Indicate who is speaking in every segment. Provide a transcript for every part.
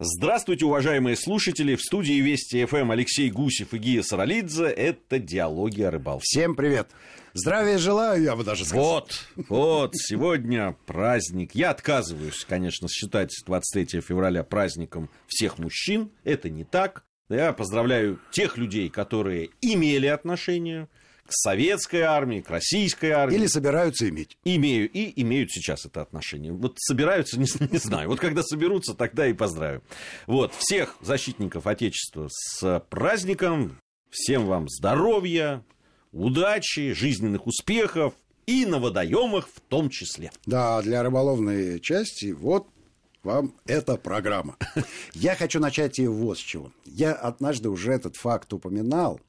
Speaker 1: Здравствуйте, уважаемые слушатели! В студии Вести ФМ Алексей Гусев и Гия Саралидзе. Это «Диалоги о рыбалке».
Speaker 2: Всем привет! Здравия желаю, я бы даже сказал.
Speaker 1: Вот, вот, сегодня праздник. Я отказываюсь, конечно, считать 23 февраля праздником всех мужчин. Это не так. Я поздравляю тех людей, которые имели отношение к советской армии, к российской армии.
Speaker 2: Или собираются иметь.
Speaker 1: Имею, и имеют сейчас это отношение. Вот собираются, не, не знаю. Вот когда соберутся, тогда и поздравим. Вот, всех защитников Отечества с праздником. Всем вам здоровья, удачи, жизненных успехов и на водоемах в том числе.
Speaker 2: Да, для рыболовной части вот вам эта программа. Я хочу начать ее вот с чего. Я однажды уже этот факт упоминал,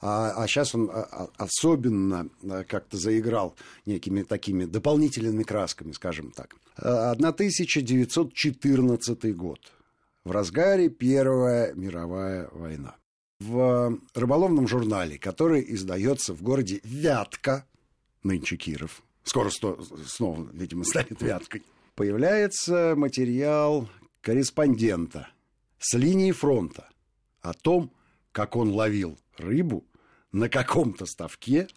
Speaker 2: а, а сейчас он а, а, особенно а, как-то заиграл некими такими дополнительными красками, скажем так. 1914 год. В разгаре Первая мировая война. В рыболовном журнале, который издается в городе Вятка, нынче Киров, скоро сто, снова, видимо, станет Вяткой, появляется материал корреспондента с линии фронта о том, как он ловил рыбу на каком-то ставке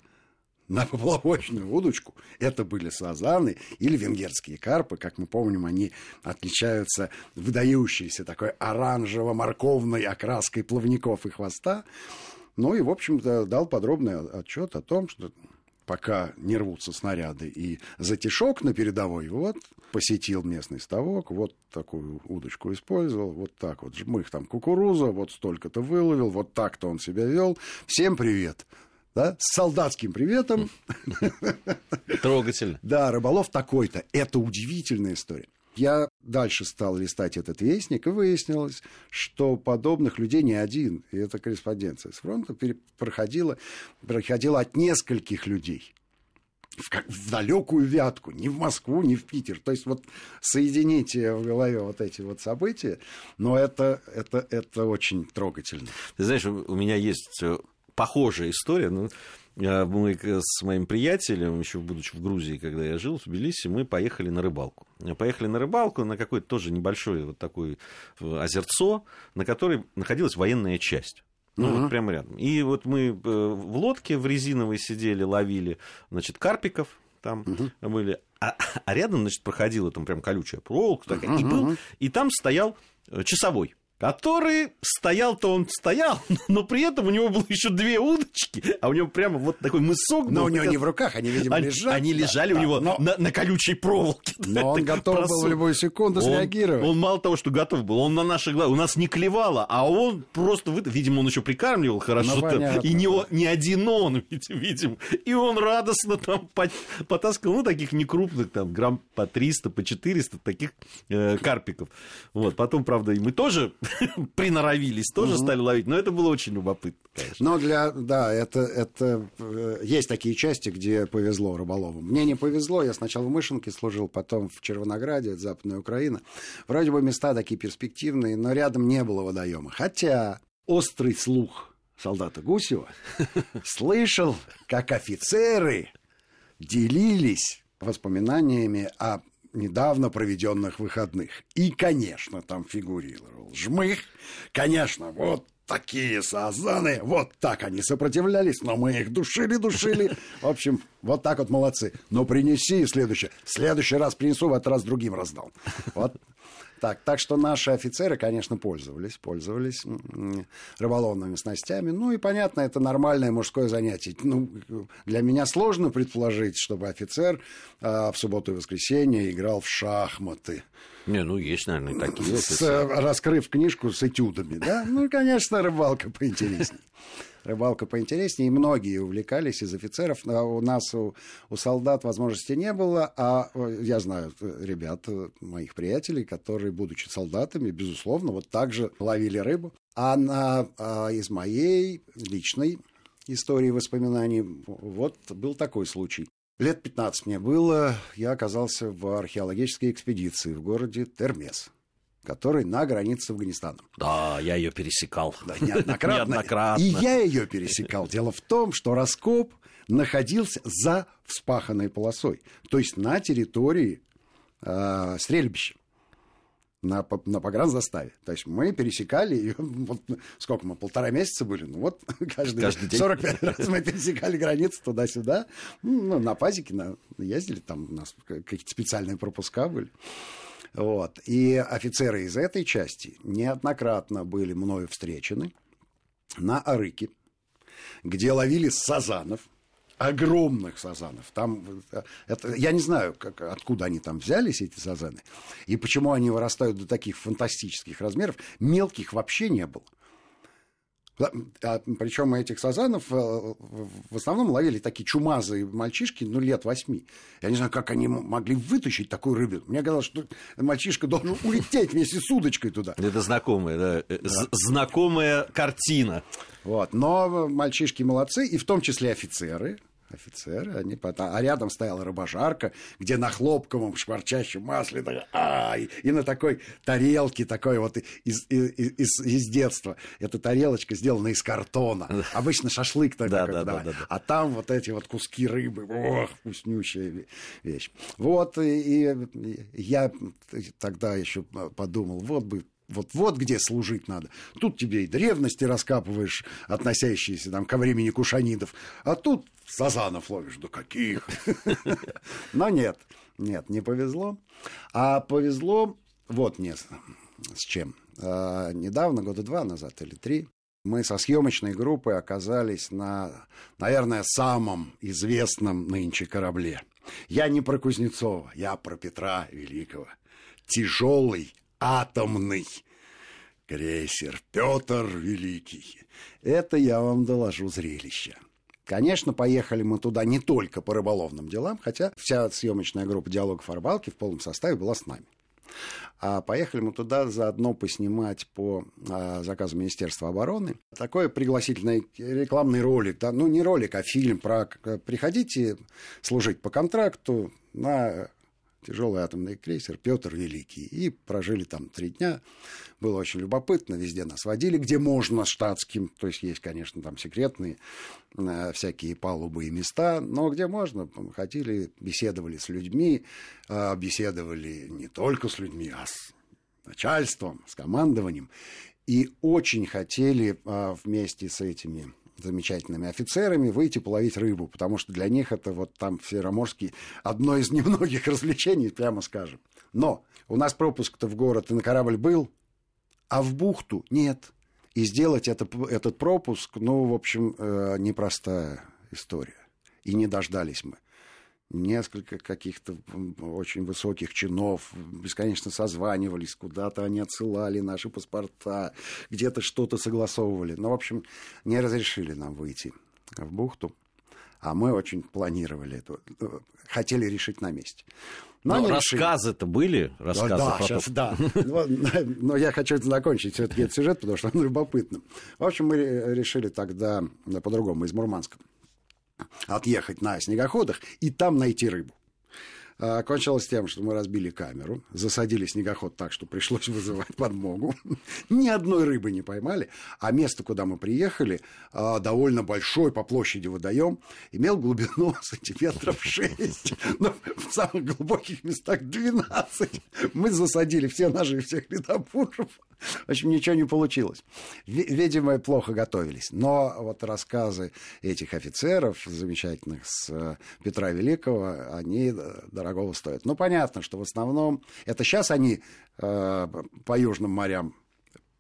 Speaker 2: на поплавочную удочку. Это были сазаны или венгерские карпы. Как мы помним, они отличаются выдающейся такой оранжево-морковной окраской плавников и хвоста. Ну и, в общем-то, дал подробный отчет о том, что пока не рвутся снаряды, и затишок на передовой, вот, посетил местный ставок, вот такую удочку использовал, вот так вот, жмых там кукуруза, вот столько-то выловил, вот так-то он себя вел. Всем привет! Да, с солдатским приветом.
Speaker 1: Трогательно.
Speaker 2: Да, рыболов такой-то. Это удивительная история. Я дальше стал листать этот вестник, и выяснилось, что подобных людей не один. И эта корреспонденция с фронта проходила, проходила от нескольких людей в, как, в далекую Вятку, не в Москву, не в Питер. То есть вот соедините в голове вот эти вот события, но это, это, это очень трогательно.
Speaker 1: Ты знаешь, у меня есть э, похожая история. Ну, мы с моим приятелем, еще будучи в Грузии, когда я жил, в Тбилиси, мы поехали на рыбалку. Поехали на рыбалку на какое-то тоже небольшое вот такое э, озерцо, на которой находилась военная часть. Ну, uh-huh. вот прямо рядом. И вот мы э, в лодке в резиновой сидели, ловили, значит, карпиков там uh-huh. были. А, а рядом, значит, проходила там прям колючая проволока такая, uh-huh. и, был, и там стоял э, часовой который стоял-то он стоял, но при этом у него было еще две удочки, а у него прямо вот такой мысок был.
Speaker 2: Но у него не в руках, они, видимо,
Speaker 1: они,
Speaker 2: лежали.
Speaker 1: Они лежали да, у него но... на, на колючей проволоке.
Speaker 2: Но он готов просуд. был в любую секунду среагировать.
Speaker 1: Он, он мало того, что готов был, он на наши глаза, у нас не клевало, а он просто, вы, видимо, он еще прикармливал хорошо, ну, и не, не один он, видимо, и он радостно там потаскал, ну, таких некрупных, там, грамм по 300, по 400 таких э, карпиков. Вот, потом, правда, и мы тоже приноровились, тоже угу. стали ловить. Но это было очень любопытно,
Speaker 2: конечно. Но для, да, это, это э, есть такие части, где повезло рыболовам. Мне не повезло, я сначала в Мышинке служил, потом в Червонограде, это Западная Украина. Вроде бы места такие перспективные, но рядом не было водоема. Хотя острый слух солдата Гусева слышал, как офицеры делились воспоминаниями о недавно проведенных выходных. И, конечно, там фигурировал жмых. Конечно, вот такие сазаны, вот так они сопротивлялись, но мы их душили, душили. В общем, вот так вот молодцы. Но принеси следующее. Следующий раз принесу, в этот раз другим раздал. Вот так, так что наши офицеры, конечно, пользовались, пользовались рыболовными снастями. Ну и понятно, это нормальное мужское занятие. Ну, для меня сложно предположить, чтобы офицер а, в субботу и воскресенье играл в шахматы.
Speaker 1: Не, ну есть, наверное, такие.
Speaker 2: С, раскрыв книжку с этюдами, да? Ну, конечно, рыбалка поинтереснее рыбалка поинтереснее, и многие увлекались из офицеров. А у нас, у, у солдат возможности не было, а я знаю ребят, моих приятелей, которые, будучи солдатами, безусловно, вот так же ловили рыбу. А, на, а из моей личной истории воспоминаний вот был такой случай. Лет 15 мне было, я оказался в археологической экспедиции в городе Термес который на границе с Афганистаном.
Speaker 1: Да, я ее пересекал.
Speaker 2: Да, неоднократно. неоднократно. И я ее пересекал. Дело в том, что раскоп находился за вспаханной полосой, то есть на территории э, стрельбища. на, на погранзаставе. То есть мы пересекали, вот, сколько мы, полтора месяца были, ну вот каждый, каждый день. 45 раз мы пересекали границу туда-сюда, ну, на пазике на, ездили, там у нас какие-то специальные пропуска были. Вот. И офицеры из этой части неоднократно были мною встречены на Арыке, где ловили сазанов, огромных сазанов. Там, это, я не знаю, как, откуда они там взялись, эти сазаны, и почему они вырастают до таких фантастических размеров. Мелких вообще не было. А, причем этих сазанов э, в основном ловили такие чумазые мальчишки, ну, лет восьми. Я не знаю, как они могли вытащить такую рыбу. Мне казалось, что мальчишка должен улететь вместе с удочкой туда.
Speaker 1: Это знакомая, да, э, да. знакомая картина.
Speaker 2: Вот. Но мальчишки молодцы, и в том числе офицеры, офицеры, они потом... а рядом стояла рыбожарка, где на хлопковом шкварчащем масле, так, а, и, и на такой тарелке, такой вот из, из, из, из детства. Эта тарелочка сделана из картона. Обычно шашлык такой, да, да, да, да, да. а там вот эти вот куски рыбы, ох, вкуснющая вещь. Вот, и, и я тогда еще подумал, вот бы вот-вот где служить надо. Тут тебе и древности раскапываешь, относящиеся там ко времени кушанидов, а тут сазанов ловишь. Да каких? Но нет, нет, не повезло. А повезло вот не с чем. А, недавно, года два назад или три, мы со съемочной группой оказались на, наверное, самом известном нынче корабле. Я не про Кузнецова, я про Петра Великого. Тяжелый атомный крейсер Петр Великий. Это я вам доложу зрелище. Конечно, поехали мы туда не только по рыболовным делам, хотя вся съемочная группа «Диалогов о рыбалке» в полном составе была с нами. А поехали мы туда заодно поснимать по а, заказу Министерства обороны такой пригласительный рекламный ролик. Да, ну, не ролик, а фильм про «Приходите служить по контракту на тяжелый атомный крейсер Петр Великий. И прожили там три дня. Было очень любопытно. Везде нас водили, где можно штатским. То есть есть, конечно, там секретные э, всякие палубы и места. Но где можно, ходили, беседовали с людьми. Э, беседовали не только с людьми, а с начальством, с командованием. И очень хотели э, вместе с этими замечательными офицерами выйти половить рыбу, потому что для них это вот там в Североморске одно из немногих развлечений, прямо скажем. Но у нас пропуск-то в город и на корабль был, а в бухту нет. И сделать это, этот пропуск, ну, в общем, э, непростая история. И не дождались мы несколько каких-то очень высоких чинов бесконечно созванивались, куда-то они отсылали наши паспорта, где-то что-то согласовывали. Но, ну, в общем, не разрешили нам выйти в бухту. А мы очень планировали это, хотели решить на месте.
Speaker 1: Но, Но рассказы-то были?
Speaker 2: Рассказы да, да, сейчас, да. Но я хочу закончить все-таки этот сюжет, потому что он любопытный. В общем, мы решили тогда по-другому, из Мурманска отъехать на снегоходах и там найти рыбу. А, кончилось тем, что мы разбили камеру, засадили снегоход так, что пришлось вызывать подмогу. Ни одной рыбы не поймали. А место, куда мы приехали, а, довольно большой по площади водоем, имел глубину сантиметров 6. Но в самых глубоких местах 12. Мы засадили все ножи всех ледопушев. В общем, ничего не получилось. Видимо, плохо готовились. Но вот рассказы этих офицеров замечательных с э, Петра Великого, они э, дорогого стоят. Ну, понятно, что в основном... Это сейчас они э, по Южным морям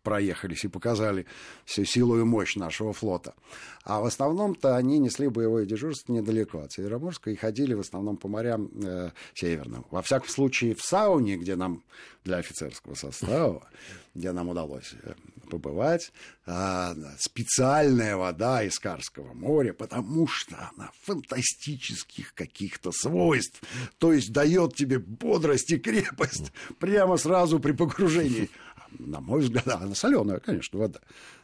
Speaker 2: проехались и показали всю силу и мощь нашего флота. А в основном-то они несли боевое дежурство недалеко от Североморска и ходили в основном по морям э, северным. Во всяком случае, в сауне, где нам для офицерского состава, где нам удалось э, побывать, э, специальная вода из Карского моря, потому что она фантастических каких-то свойств, то есть дает тебе бодрость и крепость прямо сразу при погружении на мой взгляд, она соленая, конечно, вода.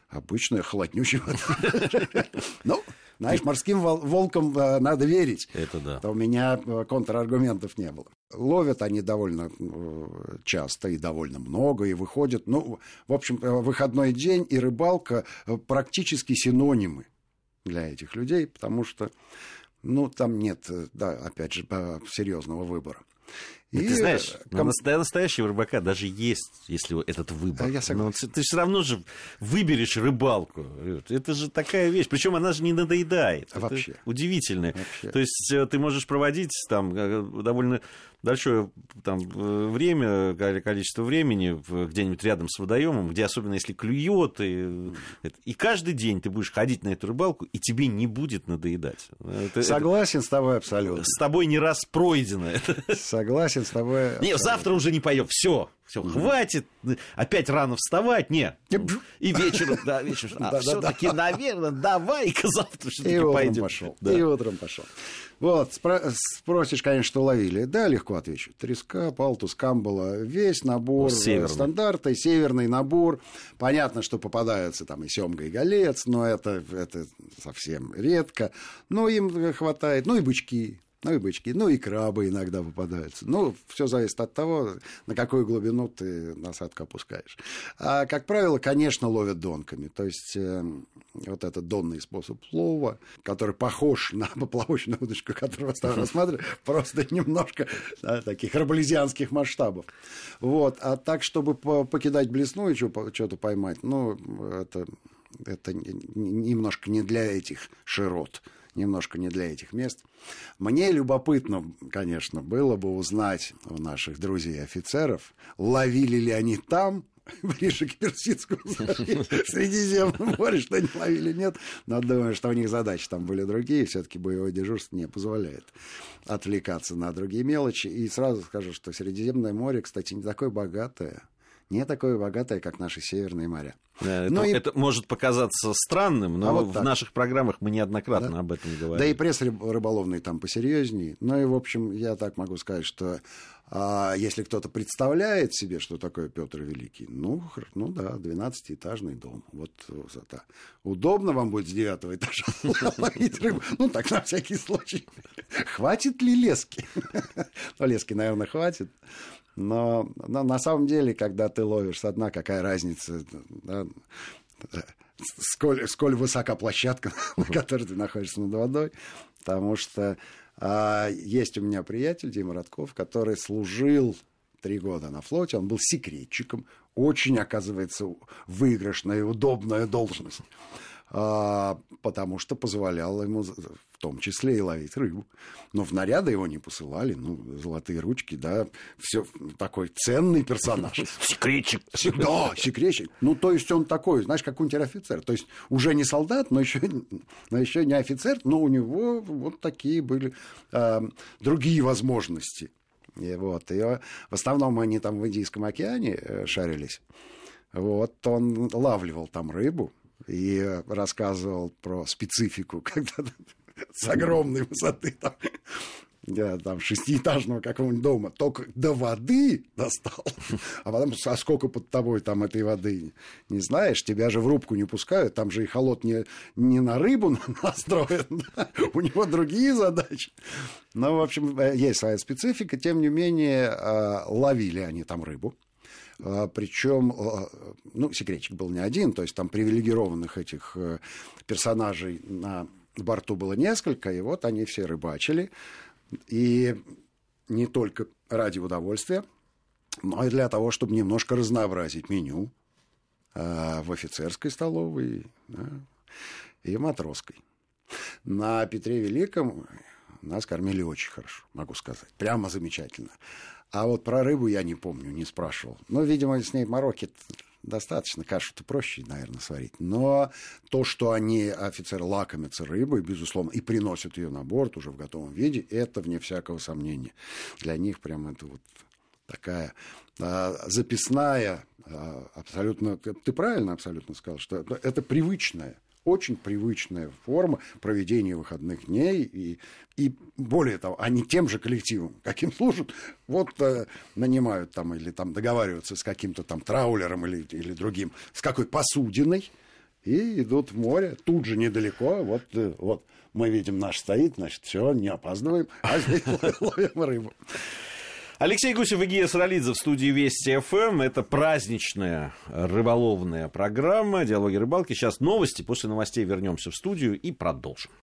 Speaker 2: Обычная холоднючая вода. Ну, знаешь, морским волкам э, надо верить.
Speaker 1: Это да.
Speaker 2: То у меня э, контраргументов не было. Ловят они довольно э, часто и довольно много, и выходят. Ну, в общем, выходной день и рыбалка практически синонимы для этих людей, потому что, ну, там нет, да, опять же, серьезного выбора.
Speaker 1: И, ты знаешь, ком... для настоящего рыбака даже есть, если этот выбор. Я Но ты, ты все равно же выберешь рыбалку. Это же такая вещь. Причем она же не надоедает.
Speaker 2: Вообще.
Speaker 1: Это удивительное. Вообще. То есть э, ты можешь проводить там э, довольно большое там, э, время, количество времени где-нибудь рядом с водоемом, где особенно если клюет, и, и каждый день ты будешь ходить на эту рыбалку, и тебе не будет надоедать.
Speaker 2: Это, Согласен это, с тобой абсолютно.
Speaker 1: С тобой не раз пройдено это.
Speaker 2: Согласен с тобой.
Speaker 1: Абсолютно. Не, завтра уже не поем. Все, все, хватит, опять рано вставать, не. И вечером, да, вечером. А все-таки, наверное, давай-ка завтра все-таки пойдем.
Speaker 2: Пошел. И утром пошел. Вот, спросишь, конечно, что ловили. Да, легко отвечу. Треска, палтус, камбала, весь набор
Speaker 1: ну,
Speaker 2: стандарта, северный набор. Понятно, что попадаются там и семга, и голец, но это, это совсем редко. Но им хватает. Ну и бычки, ну и бычки, ну и крабы иногда попадаются. Ну, все зависит от того, на какую глубину ты насадку опускаешь. А, как правило, конечно, ловят донками. То есть, э, вот этот донный способ лова, который похож на поплавочную удочку, которую вы рассматривали, просто немножко да, таких арбалезианских масштабов. Вот. А так, чтобы покидать блесну и что-то поймать, ну, это, это немножко не для этих широт немножко не для этих мест. Мне любопытно, конечно, было бы узнать у наших друзей-офицеров, ловили ли они там, ближе к Персидскому Средиземному море, что они ловили, нет. Но думаю, что у них задачи там были другие. Все-таки боевое дежурство не позволяет отвлекаться на другие мелочи. И сразу скажу, что Средиземное море, кстати, не такое богатое не такое богатое, как наши северные моря.
Speaker 1: Да, это, и... это может показаться странным, но а вот в наших программах мы неоднократно да? об этом говорим.
Speaker 2: Да и пресс рыболовный там посерьезнее. Ну и, в общем, я так могу сказать, что а, если кто-то представляет себе, что такое Петр Великий, ну, ну да, 12-этажный дом. Вот высота. Удобно вам будет с девятого этажа ловить рыбу? Ну, так на всякий случай. Хватит ли лески? Ну, лески, наверное, хватит. Но, но на самом деле, когда ты ловишь со дна, какая разница, да, сколь, сколь высока площадка, на которой ты находишься над водой, потому что а, есть у меня приятель Дима Родков, который служил три года на флоте, он был секретчиком, очень, оказывается, выигрышная и удобная должность. А, потому что позволяло ему в том числе и ловить рыбу. Но в наряды его не посылали, ну, золотые ручки, да, все такой ценный персонаж.
Speaker 1: Секретчик.
Speaker 2: Да, секретчик. Ну, то есть он такой, знаешь, как унтер-офицер. То есть уже не солдат, но еще, но еще не офицер, но у него вот такие были э, другие возможности. И вот, и в основном они там в Индийском океане э, шарились. Вот он лавливал там рыбу, и рассказывал про специфику, когда с огромной высоты там, я, там шестиэтажного какого-нибудь дома только до воды достал, а потом, а сколько под тобой там этой воды, не знаешь, тебя же в рубку не пускают, там же и холод не, не на рыбу настроен, да? у него другие задачи. Ну, в общем, э, есть своя специфика, тем не менее, э, ловили они там рыбу, Причем, а, ну, секретчик был не один, то есть там привилегированных этих э, персонажей на борту было несколько, и вот они все рыбачили. И не только ради удовольствия, но и для того, чтобы немножко разнообразить меню а, в офицерской столовой да, и матросской. На Петре Великом нас кормили очень хорошо, могу сказать. Прямо замечательно. А вот про рыбу я не помню, не спрашивал. Но, видимо, с ней мороки достаточно. Кашу-то проще, наверное, сварить. Но то, что они, офицеры, лакомятся рыбой, безусловно, и приносят ее на борт уже в готовом виде, это, вне всякого сомнения. Для них прям это вот такая а, записная, а, абсолютно, ты правильно абсолютно сказал, что это, это привычная очень привычная форма проведения выходных дней. И, и более того, они тем же коллективом, каким служат, вот э, нанимают там или там договариваются с каким-то там траулером или, или другим, с какой посудиной, и идут в море, тут же недалеко, вот, э, вот мы видим, наш стоит, значит, все, не опаздываем, а здесь ловим рыбу.
Speaker 1: Алексей Гусев и Гия Саралидзе в студии Вести ФМ. Это праздничная рыболовная программа «Диалоги рыбалки». Сейчас новости. После новостей вернемся в студию и продолжим.